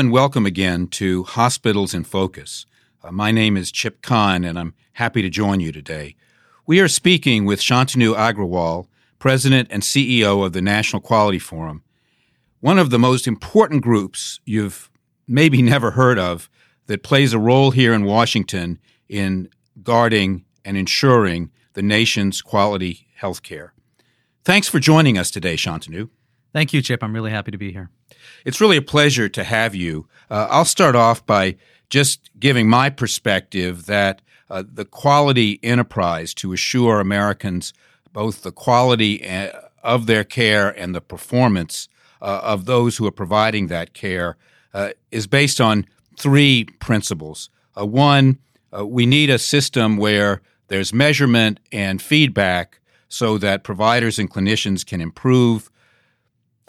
and welcome again to Hospitals in Focus. Uh, my name is Chip Kahn, and I'm happy to join you today. We are speaking with Shantanu Agrawal, President and CEO of the National Quality Forum, one of the most important groups you've maybe never heard of that plays a role here in Washington in guarding and ensuring the nation's quality health care. Thanks for joining us today, Shantanu. Thank you, Chip. I'm really happy to be here. It's really a pleasure to have you. Uh, I'll start off by just giving my perspective that uh, the quality enterprise to assure Americans both the quality uh, of their care and the performance uh, of those who are providing that care uh, is based on three principles. Uh, one, we need a system where there's measurement and feedback so that providers and clinicians can improve.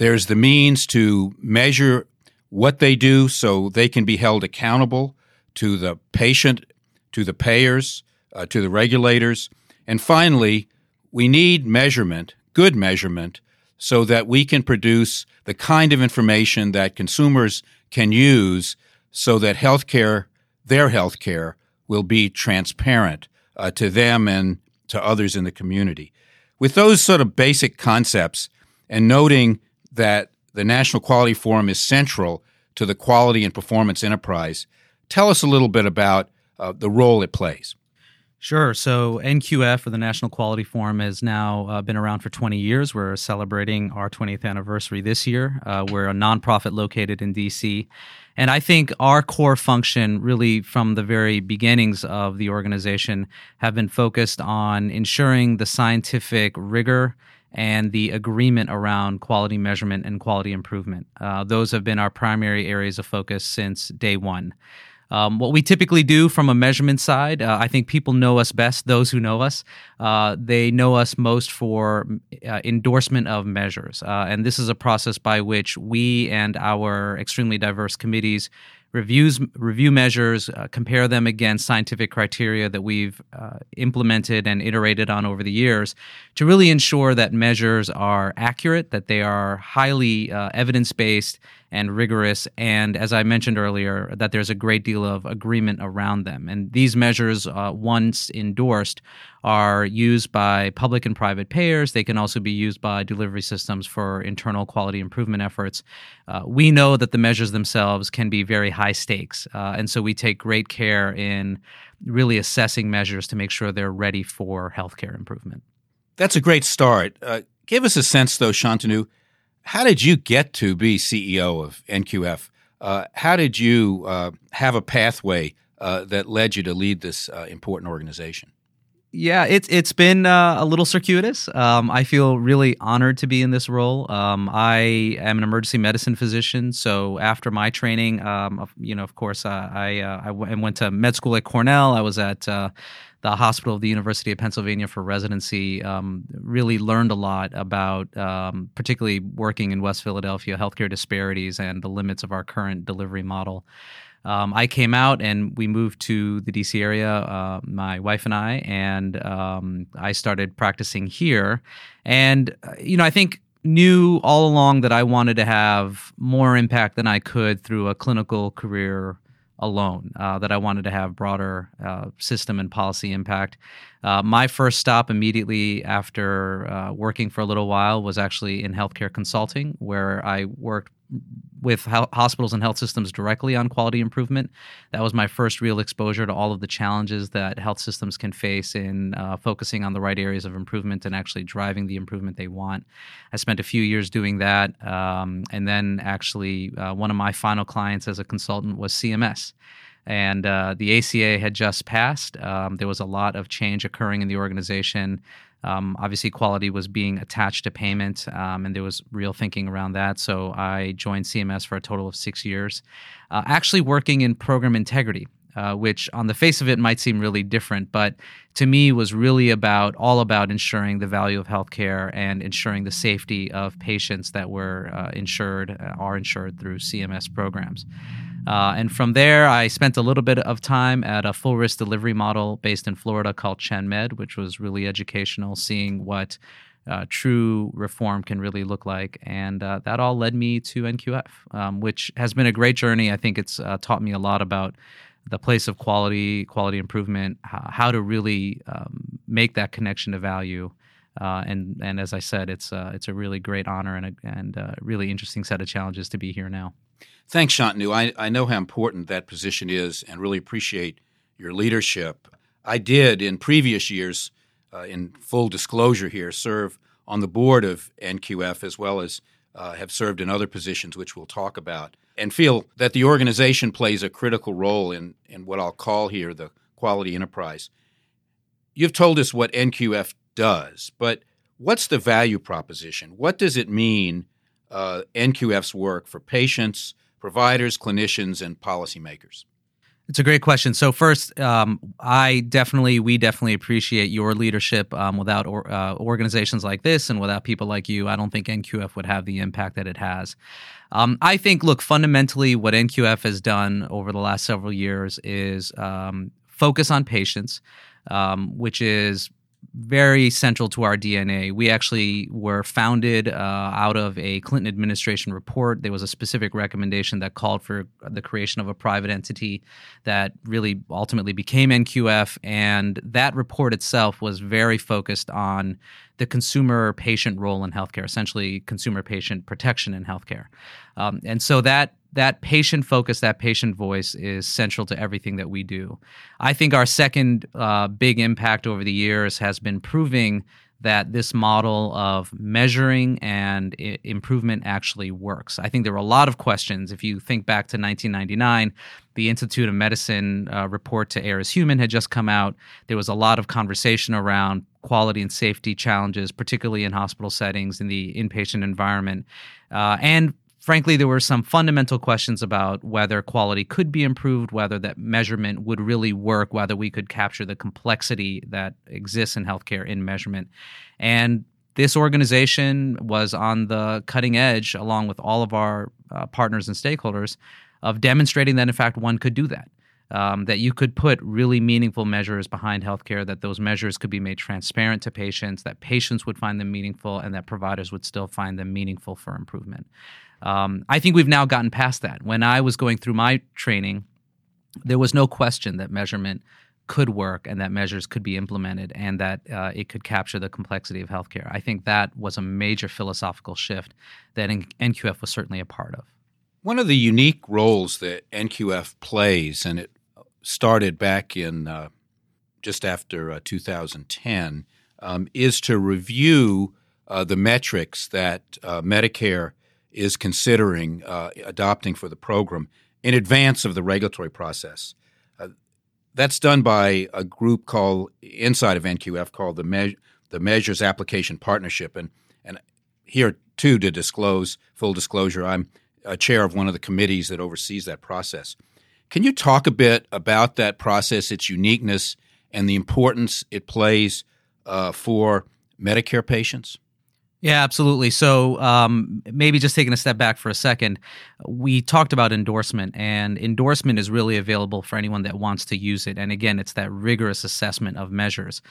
There's the means to measure what they do so they can be held accountable to the patient, to the payers, uh, to the regulators. And finally, we need measurement, good measurement, so that we can produce the kind of information that consumers can use so that healthcare, their healthcare, will be transparent uh, to them and to others in the community. With those sort of basic concepts and noting that the National Quality Forum is central to the quality and performance enterprise, tell us a little bit about uh, the role it plays. Sure. So NQF, or the National Quality Forum, has now uh, been around for 20 years. We're celebrating our 20th anniversary this year. Uh, we're a nonprofit located in DC. And I think our core function, really from the very beginnings of the organization, have been focused on ensuring the scientific rigor and the agreement around quality measurement and quality improvement. Uh, those have been our primary areas of focus since day one. Um, what we typically do from a measurement side, uh, I think people know us best, those who know us. Uh, they know us most for uh, endorsement of measures. Uh, and this is a process by which we and our extremely diverse committees reviews review measures, uh, compare them against scientific criteria that we've uh, implemented and iterated on over the years to really ensure that measures are accurate, that they are highly uh, evidence based and rigorous, and as I mentioned earlier, that there's a great deal of agreement around them. And these measures, uh, once endorsed, are used by public and private payers. They can also be used by delivery systems for internal quality improvement efforts. Uh, we know that the measures themselves can be very high stakes, uh, and so we take great care in really assessing measures to make sure they're ready for healthcare improvement. That's a great start. Uh, give us a sense, though, Shantanu. How did you get to be CEO of NQF? Uh, how did you uh, have a pathway uh, that led you to lead this uh, important organization? Yeah, it's it's been uh, a little circuitous. Um, I feel really honored to be in this role. Um, I am an emergency medicine physician, so after my training, um, you know, of course, uh, I I, went to med school at Cornell. I was at the hospital of the University of Pennsylvania for residency. Um, really learned a lot about, um, particularly working in West Philadelphia, healthcare disparities and the limits of our current delivery model. Um, I came out and we moved to the DC area, uh, my wife and I, and um, I started practicing here. And, uh, you know, I think knew all along that I wanted to have more impact than I could through a clinical career alone, uh, that I wanted to have broader uh, system and policy impact. Uh, my first stop immediately after uh, working for a little while was actually in healthcare consulting, where I worked with hospitals and health systems directly on quality improvement. That was my first real exposure to all of the challenges that health systems can face in uh, focusing on the right areas of improvement and actually driving the improvement they want. I spent a few years doing that. Um, and then actually, uh, one of my final clients as a consultant was CMS and uh, the ACA had just passed. Um, there was a lot of change occurring in the organization. Um, obviously, quality was being attached to payment, um, and there was real thinking around that. So I joined CMS for a total of six years, uh, actually working in program integrity. Uh, which on the face of it might seem really different, but to me was really about all about ensuring the value of healthcare and ensuring the safety of patients that were uh, insured, uh, are insured through CMS programs. Uh, and from there, I spent a little bit of time at a full risk delivery model based in Florida called ChenMed, which was really educational, seeing what uh, true reform can really look like. And uh, that all led me to NQF, um, which has been a great journey. I think it's uh, taught me a lot about the place of quality, quality improvement, how to really um, make that connection to value. Uh, and and as I said, it's uh, it's a really great honor and a and a really interesting set of challenges to be here now. Thanks, Shantanu. I, I know how important that position is, and really appreciate your leadership. I did in previous years, uh, in full disclosure here, serve on the board of NQF as well as uh, have served in other positions, which we'll talk about, and feel that the organization plays a critical role in in what I'll call here the quality enterprise. You've told us what NQF does, but what's the value proposition? What does it mean, uh, NQF's work for patients, providers, clinicians, and policymakers? It's a great question. So first, um, I definitely, we definitely appreciate your leadership. Um, without or, uh, organizations like this and without people like you, I don't think NQF would have the impact that it has. Um, I think, look, fundamentally, what NQF has done over the last several years is um, focus on patients, um, which is very central to our DNA. We actually were founded uh, out of a Clinton administration report. There was a specific recommendation that called for the creation of a private entity that really ultimately became NQF. And that report itself was very focused on the consumer patient role in healthcare, essentially consumer patient protection in healthcare. Um, and so that that patient focus, that patient voice is central to everything that we do. I think our second uh, big impact over the years has been proving that this model of measuring and I- improvement actually works. I think there were a lot of questions. If you think back to 1999, the Institute of Medicine uh, report to Err is Human had just come out. There was a lot of conversation around quality and safety challenges, particularly in hospital settings in the inpatient environment. Uh, and frankly, there were some fundamental questions about whether quality could be improved, whether that measurement would really work, whether we could capture the complexity that exists in healthcare in measurement. And this organization was on the cutting edge, along with all of our uh, partners and stakeholders, of demonstrating that, in fact, one could do that. Um, that you could put really meaningful measures behind healthcare, that those measures could be made transparent to patients, that patients would find them meaningful, and that providers would still find them meaningful for improvement. Um, I think we've now gotten past that. When I was going through my training, there was no question that measurement could work and that measures could be implemented and that uh, it could capture the complexity of healthcare. I think that was a major philosophical shift that NQF was certainly a part of. One of the unique roles that NQF plays, and it started back in uh, just after uh, 2010, um, is to review uh, the metrics that uh, Medicare is considering uh, adopting for the program in advance of the regulatory process. Uh, that's done by a group called inside of NQF called the Me- the Measures Application Partnership, and and here too to disclose full disclosure, I'm a chair of one of the committees that oversees that process. Can you talk a bit about that process, its uniqueness, and the importance it plays uh, for Medicare patients? Yeah, absolutely. So um, maybe just taking a step back for a second, we talked about endorsement, and endorsement is really available for anyone that wants to use it. And again, it's that rigorous assessment of measures.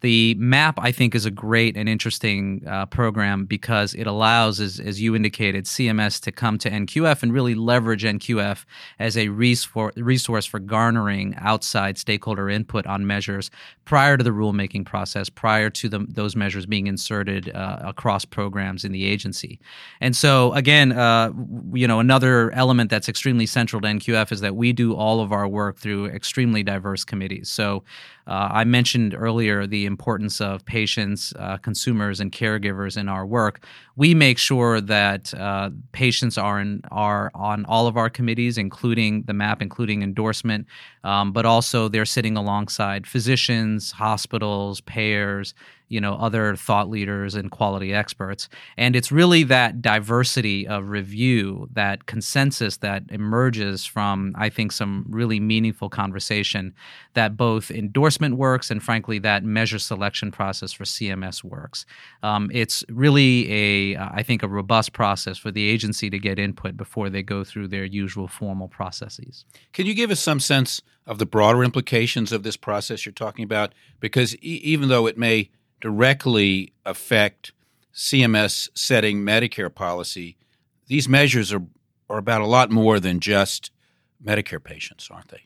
The MAP, I think, is a great and interesting uh, program because it allows, as, as you indicated, CMS to come to NQF and really leverage NQF as a resource for garnering outside stakeholder input on measures prior to the rulemaking process, prior to the, those measures being inserted uh, across programs in the agency. And so, again, uh, you know, another element that's extremely central to NQF is that we do all of our work through extremely diverse committees. So, uh, I mentioned earlier the importance of patients, uh, consumers, and caregivers in our work. We make sure that uh, patients are in, are on all of our committees, including the MAP, including endorsement, um, but also they're sitting alongside physicians, hospitals, payers, you know other thought leaders and quality experts. And it's really that diversity of review that consensus that emerges from i think some really meaningful conversation that both endorsement works and frankly that measure selection process for CMS works. Um, it's really a i think a robust process for the agency to get input before they go through their usual formal processes. Can you give us some sense of the broader implications of this process you're talking about? Because e- even though it may directly affect CMS setting Medicare policy, these measures are, are about a lot more than just Medicare patients, aren't they?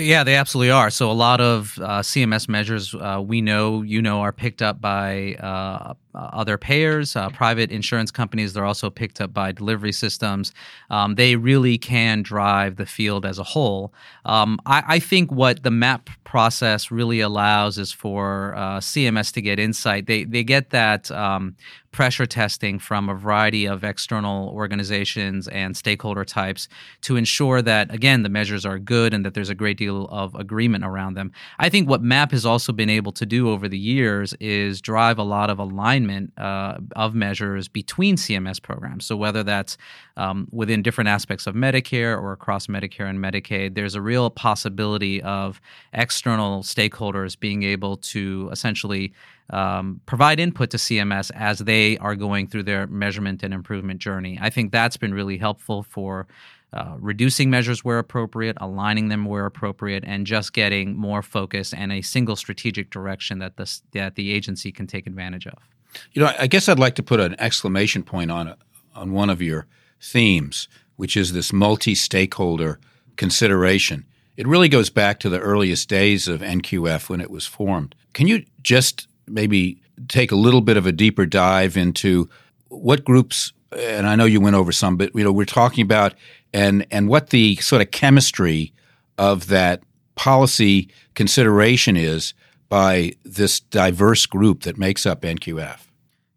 Yeah, they absolutely are. So a lot of uh, CMS measures uh, we know, you know, are picked up by uh, other payers, uh, private insurance companies. They're also picked up by delivery systems. Um, they really can drive the field as a whole. Um, I, I, think what the MAP process really allows is for uh, CMS to get insight. They they get that um, pressure testing from a variety of external organizations and stakeholder types to ensure that, again, the measures are good and that there's a great deal of agreement around them. I think what MAP has also been able to do over the years is drive a lot of alignment uh, of measures between CMS programs. So, whether that's um, within different aspects of Medicare or across Medicare and Medicaid, there's a real possibility of external stakeholders being able to essentially um, provide input to CMS as they are going through their measurement and improvement journey. I think that's been really helpful for uh, reducing measures where appropriate, aligning them where appropriate, and just getting more focus and a single strategic direction that the that the agency can take advantage of. You know, I guess I'd like to put an exclamation point on on one of your themes, which is this multi-stakeholder consideration. It really goes back to the earliest days of NQF when it was formed. Can you just maybe take a little bit of a deeper dive into what groups and I know you went over some, but you know we're talking about and and what the sort of chemistry of that policy consideration is by this diverse group that makes up NQF.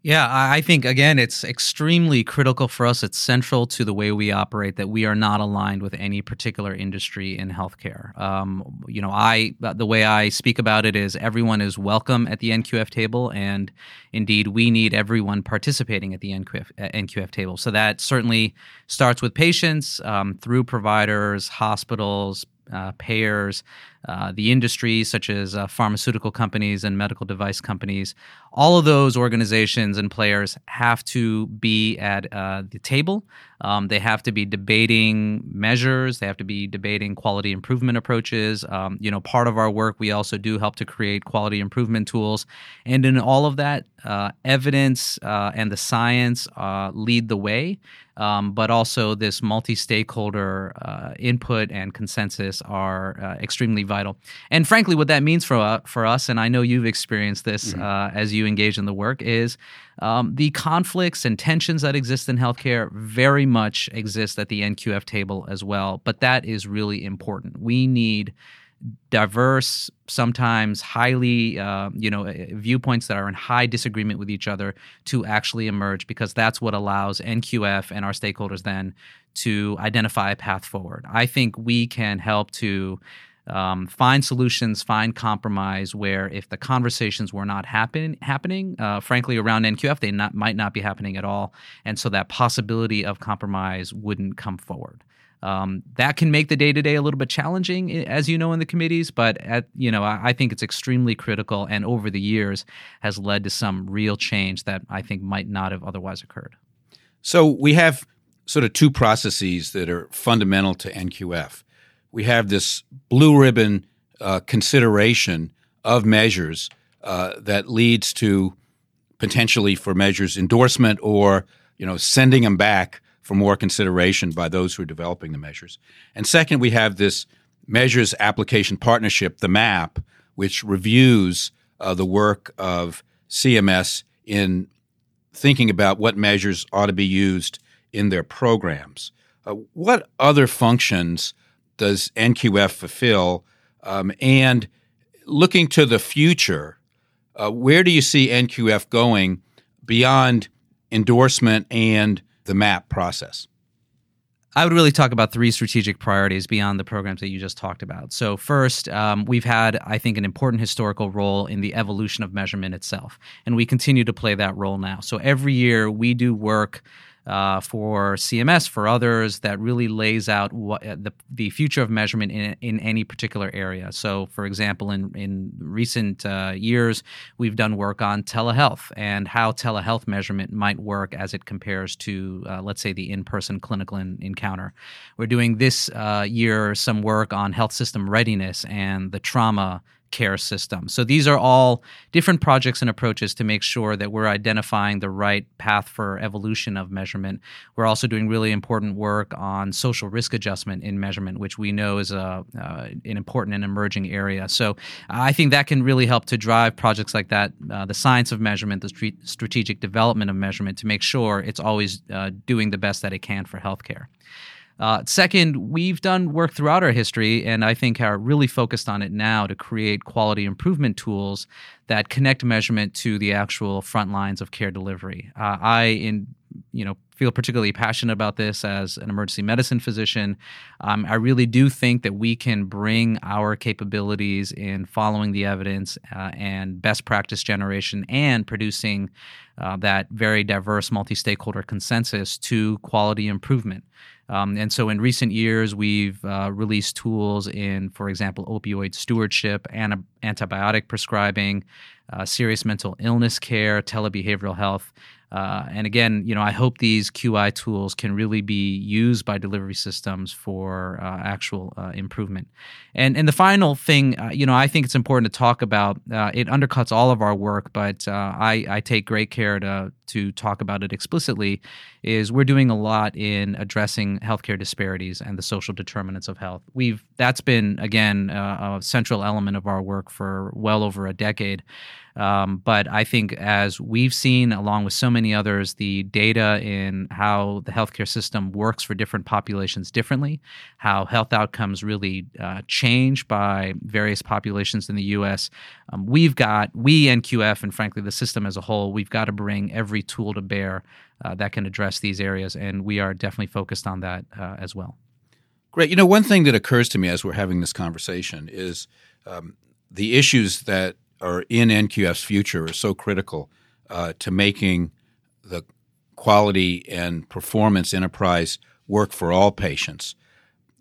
Yeah, I think again, it's extremely critical for us. It's central to the way we operate that we are not aligned with any particular industry in healthcare. Um, you know, I the way I speak about it is everyone is welcome at the NQF table, and indeed, we need everyone participating at the NQF, NQF table. So that certainly starts with patients um, through providers, hospitals, uh, payers, uh, the industries such as uh, pharmaceutical companies and medical device companies, all of those organizations and players have to be at uh, the table. Um, they have to be debating measures. They have to be debating quality improvement approaches. Um, you know, part of our work, we also do help to create quality improvement tools. And in all of that, uh, evidence uh, and the science lead the way. Um, but also this multi-stakeholder uh, input and consensus are extremely vital. And frankly, what that means for uh, for us, and I know you've experienced this mm-hmm. Uh, as you engage in the work, is um, the conflicts and tensions that exist in healthcare very much exist at the NQF table as well. But that is really important. We need diverse, sometimes highly, uh, you know, eh, viewpoints that are in high disagreement with each other to actually emerge because that's what allows NQF and our stakeholders then to identify a path forward. I think we can help to um, find solutions, find compromise where if the conversations were not happen, happening, uh, frankly, around NQF, they not, might not be happening at all. And so that possibility of compromise wouldn't come forward. Um, that can make the day to day a little bit challenging, as you know, in the committees. But at, you know, I, I, think it's extremely critical, and over the years has led to some real change that I think might not have otherwise occurred. So we have sort of two processes that are fundamental to NQF. We have this blue ribbon uh, consideration of measures uh, that leads to potentially for measures endorsement or you know sending them back for more consideration by those who are developing the measures. And second, we have this measures application partnership, the MAP, which reviews uh, the work of CMS in thinking about what measures ought to be used in their programs. Uh, what other functions does NQF fulfill? Um, and looking to the future, uh, where do you see NQF going beyond endorsement and the MAP process? I would really talk about three strategic priorities beyond the programs that you just talked about. So, first, um, we've had, I think, an important historical role in the evolution of measurement itself, and we continue to play that role now. So, every year we do work uh, for CMS, for others, that really lays out what uh, the, the future of measurement in, in any particular area. So, for example, in, in recent uh, years, we've done work on telehealth and how telehealth measurement might work as it compares to, uh, let's say, the in person clinical in, encounter. We're doing this uh, year some work on health system readiness and the trauma care system. So these are all different projects and approaches to make sure that we're identifying the right path for evolution of measurement. We're also doing really important work on social risk adjustment in measurement, which we know is a, uh, an important and emerging area. So I think that can really help to drive projects like that, uh, the science of measurement, the strategic development of measurement to make sure it's always uh, doing the best that it can for healthcare. Uh, second, we've done work throughout our history, and I think are really focused on it now to create quality improvement tools that connect measurement to the actual front lines of care delivery. Uh, I, in you know, feel particularly passionate about this as an emergency medicine physician. Um, I really do think that we can bring our capabilities in following the evidence uh, and best practice generation and producing uh, that very diverse multi stakeholder consensus to quality improvement. Um, and so in recent years, we've uh, released tools in, for example, opioid stewardship, antibiotic prescribing, uh, serious mental illness care, telebehavioral health. Uh, and again, you know, I hope these QI tools can really be used by delivery systems for uh, actual uh, improvement. And and the final thing, uh, you know, I think it's important to talk about. Uh, it undercuts all of our work, but uh, I, I take great care to to talk about it explicitly. Is we're doing a lot in addressing healthcare disparities and the social determinants of health. We've that's been again a central element of our work for well over a decade. Um, but I think as we've seen, along with so many others, the data in how the healthcare system works for different populations differently, how health outcomes really uh, change by various populations in the U.S. Um, we've got, we NQF, and frankly, the system as a whole, we've got to bring every tool to bear uh, that can address these areas. And we are definitely focused on that uh, as well. Great. You know, one thing that occurs to me as we're having this conversation is um, the issues that are in NQF's future are so critical uh, to making the quality and performance enterprise work for all patients.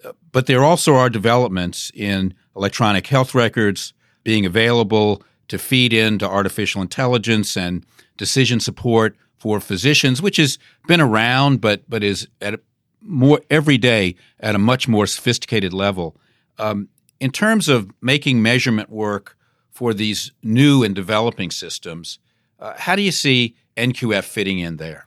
Uh, but there also are developments in electronic health records being available to feed into artificial intelligence and decision support for physicians, which has been around, but but is at more every day at a much more sophisticated level. Um, in terms of making measurement work for these new and developing systems. Uh, how do you see NQF fitting in there?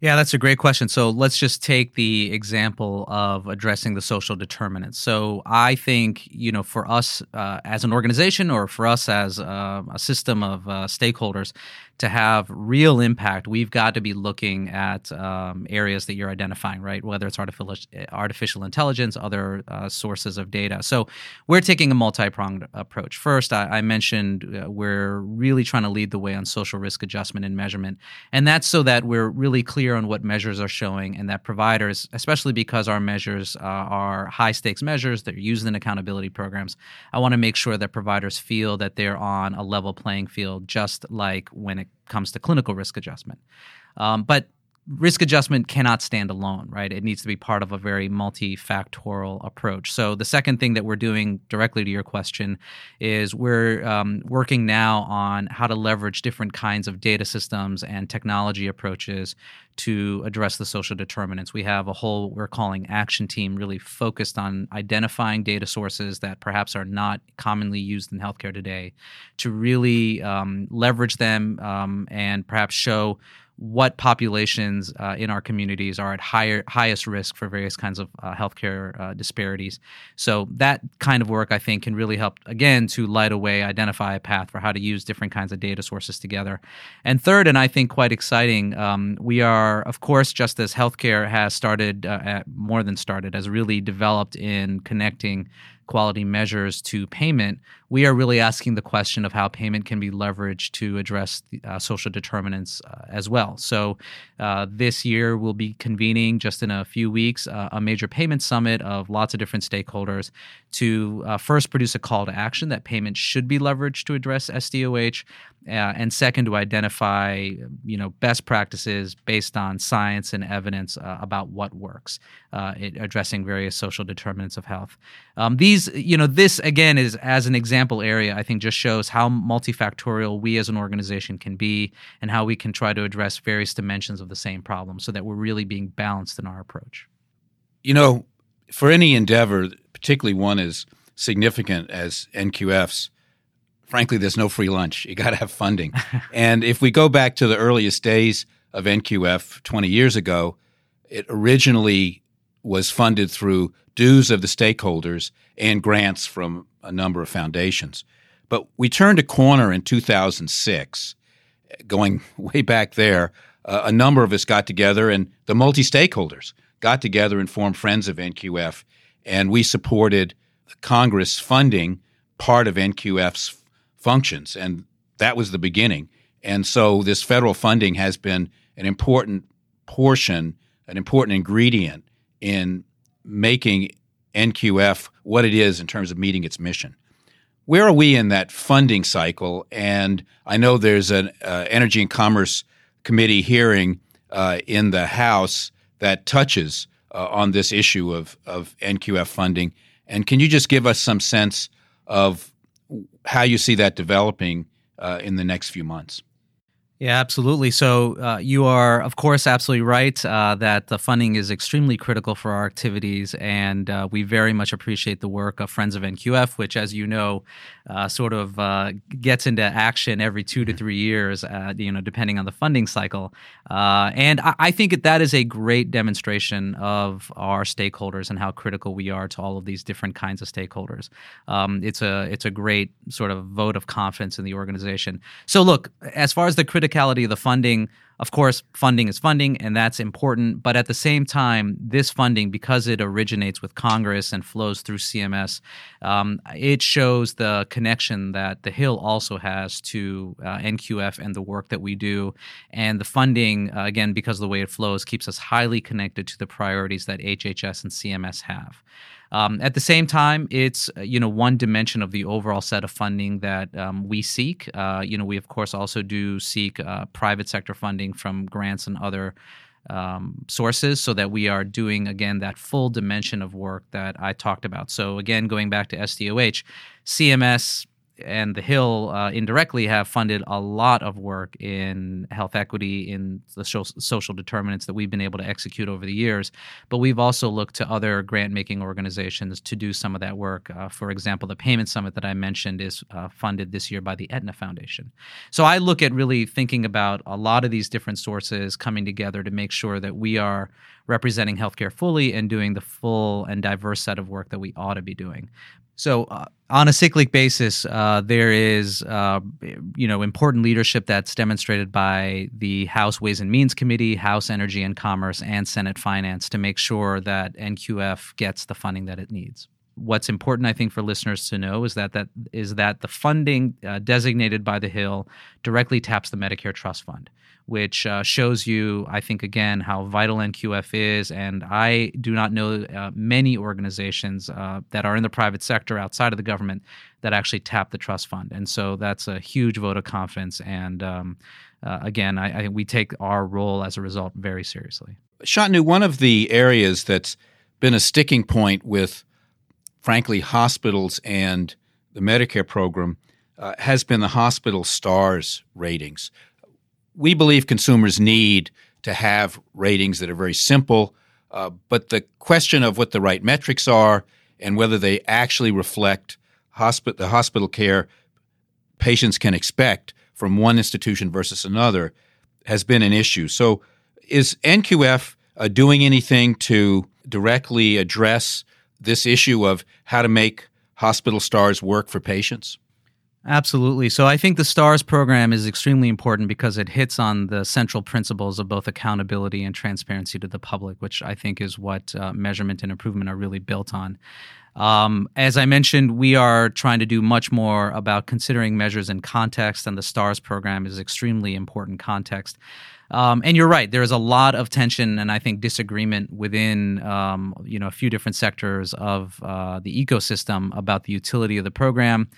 Yeah, that's a great question. So let's just take the example of addressing the social determinants. So I think, you know, for us uh, as an organization or for us as uh, a system of uh, stakeholders, to have real impact, we've got to be looking at um, areas that you're identifying, right? Whether it's artificial artificial intelligence, other uh, sources of data. So we're taking a multi-pronged approach. First, I, I mentioned uh, we're really trying to lead the way on social risk adjustment and measurement, and that's so that we're really clear on what measures are showing, and that providers, especially because our measures uh, are high stakes measures, they're used in accountability programs. I want to make sure that providers feel that they're on a level playing field, just like when it it comes to clinical risk adjustment. Um, but risk adjustment cannot stand alone, right? It needs to be part of a very multifactorial approach. So, the second thing that we're doing directly to your question is we're um, working now on how to leverage different kinds of data systems and technology approaches to address the social determinants. We have a whole we're calling action team really focused on identifying data sources that perhaps are not commonly used in healthcare today to really um, leverage them um, and perhaps show what populations uh, in our communities are at higher highest risk for various kinds of uh, healthcare uh, disparities. So that kind of work, I think, can really help again to light a way, identify a path for how to use different kinds of data sources together. And third, and I think quite exciting, um, we are, of course, just as healthcare has started, uh, more than started, has really developed in connecting quality measures to payment, we are really asking the question of how payment can be leveraged to address the, uh, social determinants uh, as well. So, uh, this year we'll be convening just in a few weeks uh, a major payment summit of lots of different stakeholders to uh, first produce a call to action that payment should be leveraged to address SDOH, uh, and second to identify you know best practices based on science and evidence about what works, addressing various social determinants of health. Um, these, you know, this again is as an example area. I think just shows how multifactorial we as an organization can be, and how we can try to address various dimensions of the same problem, so that we're really being balanced in our approach. You know, for any endeavor, particularly one as significant as NQF's, frankly, there's no free lunch. You got to have funding. and if we go back to the earliest days of NQF 20 years ago, it originally was funded through dues of the stakeholders and grants from a number of foundations. But we turned a corner in 2006, going way back there. Uh, a number of us got together, and the multi stakeholders got together and formed Friends of NQF, and we supported Congress funding part of NQF's functions, and that was the beginning. And so this federal funding has been an important portion, an important ingredient in making NQF what it is in terms of meeting its mission. Where are we in that funding cycle? And I know there's an uh, Energy and Commerce Committee hearing uh, in the House that touches uh, on this issue of, of NQF funding. And can you just give us some sense of how you see that developing uh, in the next few months? Yeah, absolutely. So uh, you are, of course, absolutely right uh, that the funding is extremely critical for our activities, and uh, we very much appreciate the work of Friends of NQF, which, as you know, uh, sort of uh, gets into action every two to mm-hmm. three years, uh, you know, depending on the funding cycle. and I, I think that is a great demonstration of our stakeholders and how critical we are to all of these different kinds of stakeholders. Um, it's a it's a great sort of vote of confidence in the organization. So, look, as far as the critical criticality of the funding, of course, funding is funding, and that's important. But at the same time, this funding, because it originates with Congress and flows through CMS, um, it shows the connection that the Hill also has to uh, NQF and the work that we do. And the funding, uh, again, because of the way it flows, keeps us highly connected to the priorities that HHS and CMS have. Um, at the same time, it's uh, you know one dimension of the overall set of funding that um, we seek. Uh, you know, we of course also do seek uh, private sector funding from grants and other um, sources, so that we are doing again that full dimension of work that I talked about. So again, going back to SDOH, CMS and the Hill uh, indirectly have funded a lot of work in health equity, in the social determinants that we've been able to execute over the years. But we've also looked to other grant making organizations to do some of that work. Uh, for example, the Payment Summit that I mentioned is uh, funded this year by the Aetna Foundation. So I look at really thinking about a lot of these different sources coming together to make sure that we are representing healthcare fully and doing the full and diverse set of work that we ought to be doing. So, uh, on a cyclic basis, uh, there is, uh, you know, important leadership that's demonstrated by the House Ways and Means Committee, House Energy and Commerce, and Senate Finance to make sure that NQF gets the funding that it needs. What's important, I think, for listeners to know is that that is that the funding uh, designated by the Hill directly taps the Medicare Trust Fund which uh, shows you, I think, again, how vital NQF is. And I do not know uh, many organizations uh, that are in the private sector outside of the government that actually tap the trust fund. And so that's a huge vote of confidence. And um, uh, again, I, I, we take our role as a result very seriously. Shantanu, one of the areas that's been a sticking point with, frankly, hospitals and the Medicare program uh, has been the hospital stars ratings we believe consumers need to have ratings that are very simple, uh, but the question of what the right metrics are and whether they actually reflect hospi- the hospital care patients can expect from one institution versus another has been an issue. So, is NQF uh, doing anything to directly address this issue of how to make hospital stars work for patients? Absolutely. So I think the STARS program is extremely important because it hits on the central principles of both accountability and transparency to the public, which I think is what uh, measurement and improvement are really built on. Um, as I mentioned, we are trying to do much more about considering measures in context, and the STARS program is extremely important context. Um, and you're right. There is a lot of tension and I think disagreement within um, you know a few different sectors of uh, the ecosystem about the utility of the program.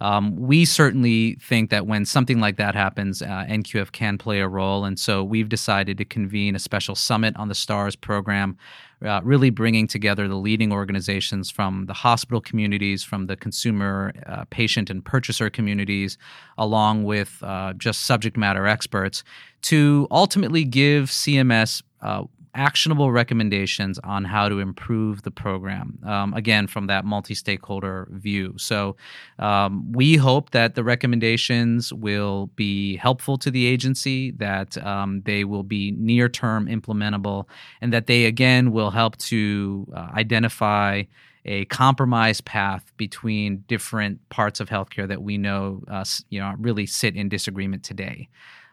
Um, we certainly think that when something like that happens, uh, NQF can play a role, and so we've decided to convene a special summit on the STARS program uh, really bringing together the leading organizations from the hospital communities, from the consumer, uh, patient, and purchaser communities, along with uh, just subject matter experts, to ultimately give CMS uh, actionable recommendations on how to improve the program. Um, again, from that multi stakeholder view. So um, we hope that the recommendations will be helpful to the agency, that um, they will be near term implementable, and that they, again, will help to uh, identify a compromise path between different parts of healthcare that we know, uh, you know, really sit in disagreement today.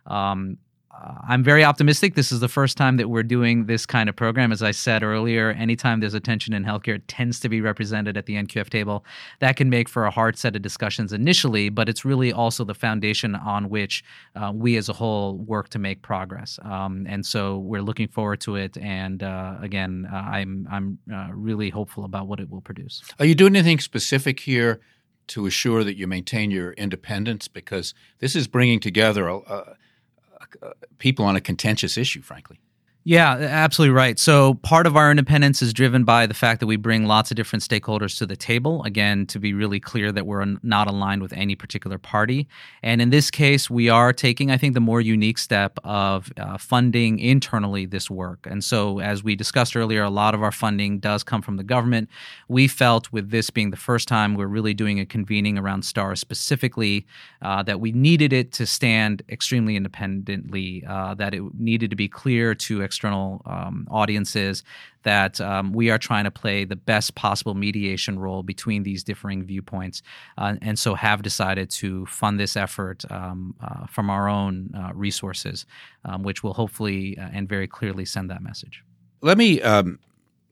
Um, I'm very optimistic. This is the first time that we're doing this kind of program. As I said earlier, anytime there's a tension in healthcare, it tends to be represented at the NQF table. That can make for a hard set of discussions initially, but it's really also the foundation on which uh, we as a whole work to make progress. Um, and so we're looking forward to it. And uh, again, uh, I'm I'm uh, really hopeful about what it will produce. Are you doing anything specific here? To assure that you maintain your independence, because this is bringing together a, Uh, people on a contentious issue, frankly. Yeah, absolutely right. So part of our independence is driven by the fact that we bring lots of different stakeholders to the table. Again, to be really clear that we're not aligned with any particular party. And in this case, we are taking, I think, the more unique step of uh, funding internally this work. And so, as we discussed earlier, a lot of our funding does come from the government. We felt with this being the first time we're really doing a convening around STARS specifically, uh, that we needed it to stand extremely independently, uh, that it needed to be clear to external um, audiences that um, we are trying to play the best possible mediation role between these differing viewpoints, uh, and so have decided to fund this effort um, uh, from our own uh, resources, um, which will hopefully uh, and very clearly send that message. Let me um,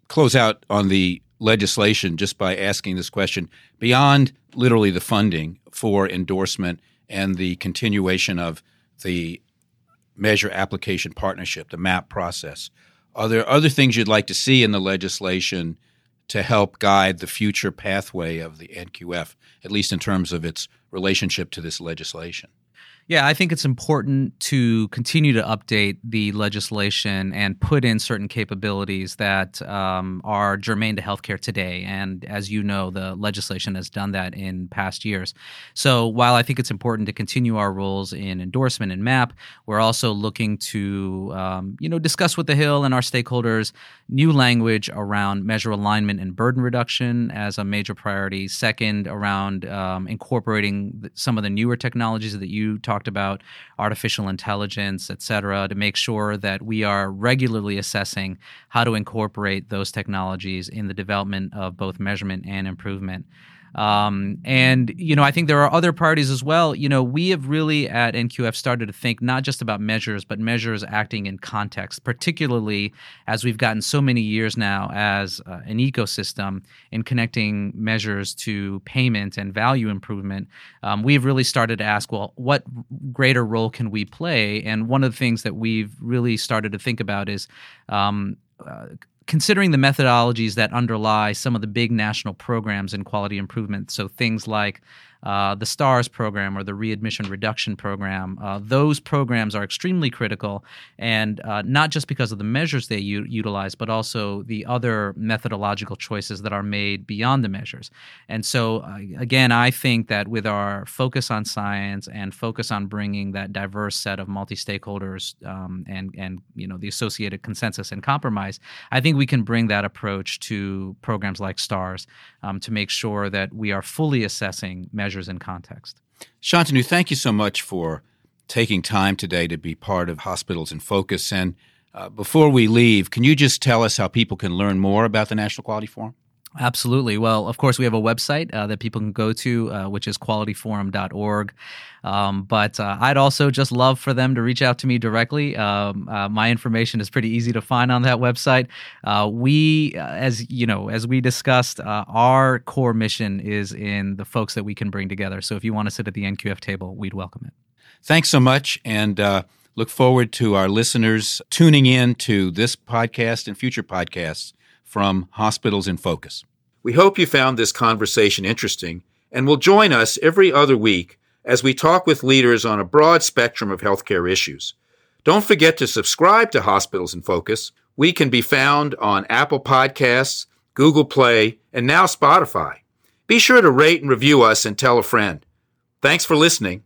close out on the legislation just by asking this question beyond literally the funding for endorsement and the continuation of the Measure Application Partnership, the MAP process. Are there other things you'd like to see in the legislation to help guide the future pathway of the NQF, at least in terms of its relationship to this legislation? Yeah, I think it's important to continue to update the legislation and put in certain capabilities that um, are germane to healthcare today. And as you know, the legislation has done that in past years. So while I think it's important to continue our roles in endorsement and MAP, we're also looking to um, you know discuss with the Hill and our stakeholders new language around measure alignment and burden reduction as a major priority. Second, around um, incorporating some of the newer technologies that you talked talked about artificial intelligence, et cetera, to make sure that we are regularly assessing how to incorporate those technologies in the development of both measurement and improvement. Um, and you know, I think there are other parties as well. You know, we have really at NQF started to think not just about measures, but measures acting in context, particularly as we've gotten so many years now as uh, an ecosystem in connecting measures to payment and value improvement. Um, we've really started to ask, well, what greater role can we play? And one of the things that we've really started to think about is um, uh, considering the methodologies that underlie some of the big national programs in quality improvement. So things like uh, the STARS program or the readmission reduction program. Uh, those programs are extremely critical, and uh, not just because of the measures they u- utilize, but also the other methodological choices that are made beyond the measures. And so, uh, again, I think that with our focus on science and focus on bringing that diverse set of multi-stakeholders um, and and you know the associated consensus and compromise, I think we can bring that approach to programs like STARS um, to make sure that we are fully assessing measures measures in context. Shantanu, thank you so much for taking time today to be part of Hospitals in Focus. And uh, before we leave, can you just tell us how people can learn more about the National Quality Forum? Absolutely. Well, of course, we have a website uh, that people can go to, uh, which is qualityforum.org. Um, but uh, I'd also just love for them to reach out to me directly. Um, uh, my information is pretty easy to find on that website. Uh, we, uh, as you know, as we discussed, our core mission is in the folks that we can bring together. So if you want to sit at the NQF table, we'd welcome it. Thanks so much, and look forward to our listeners tuning in to this podcast and future podcasts from Hospitals in Focus. We hope you found this conversation interesting and will join us every other week as we talk with leaders on a broad spectrum of healthcare issues. Don't forget to subscribe to Hospitals in Focus. We can be found on Apple Podcasts, Google Play, and now Spotify. Be sure to rate and review us and tell a friend. Thanks for listening.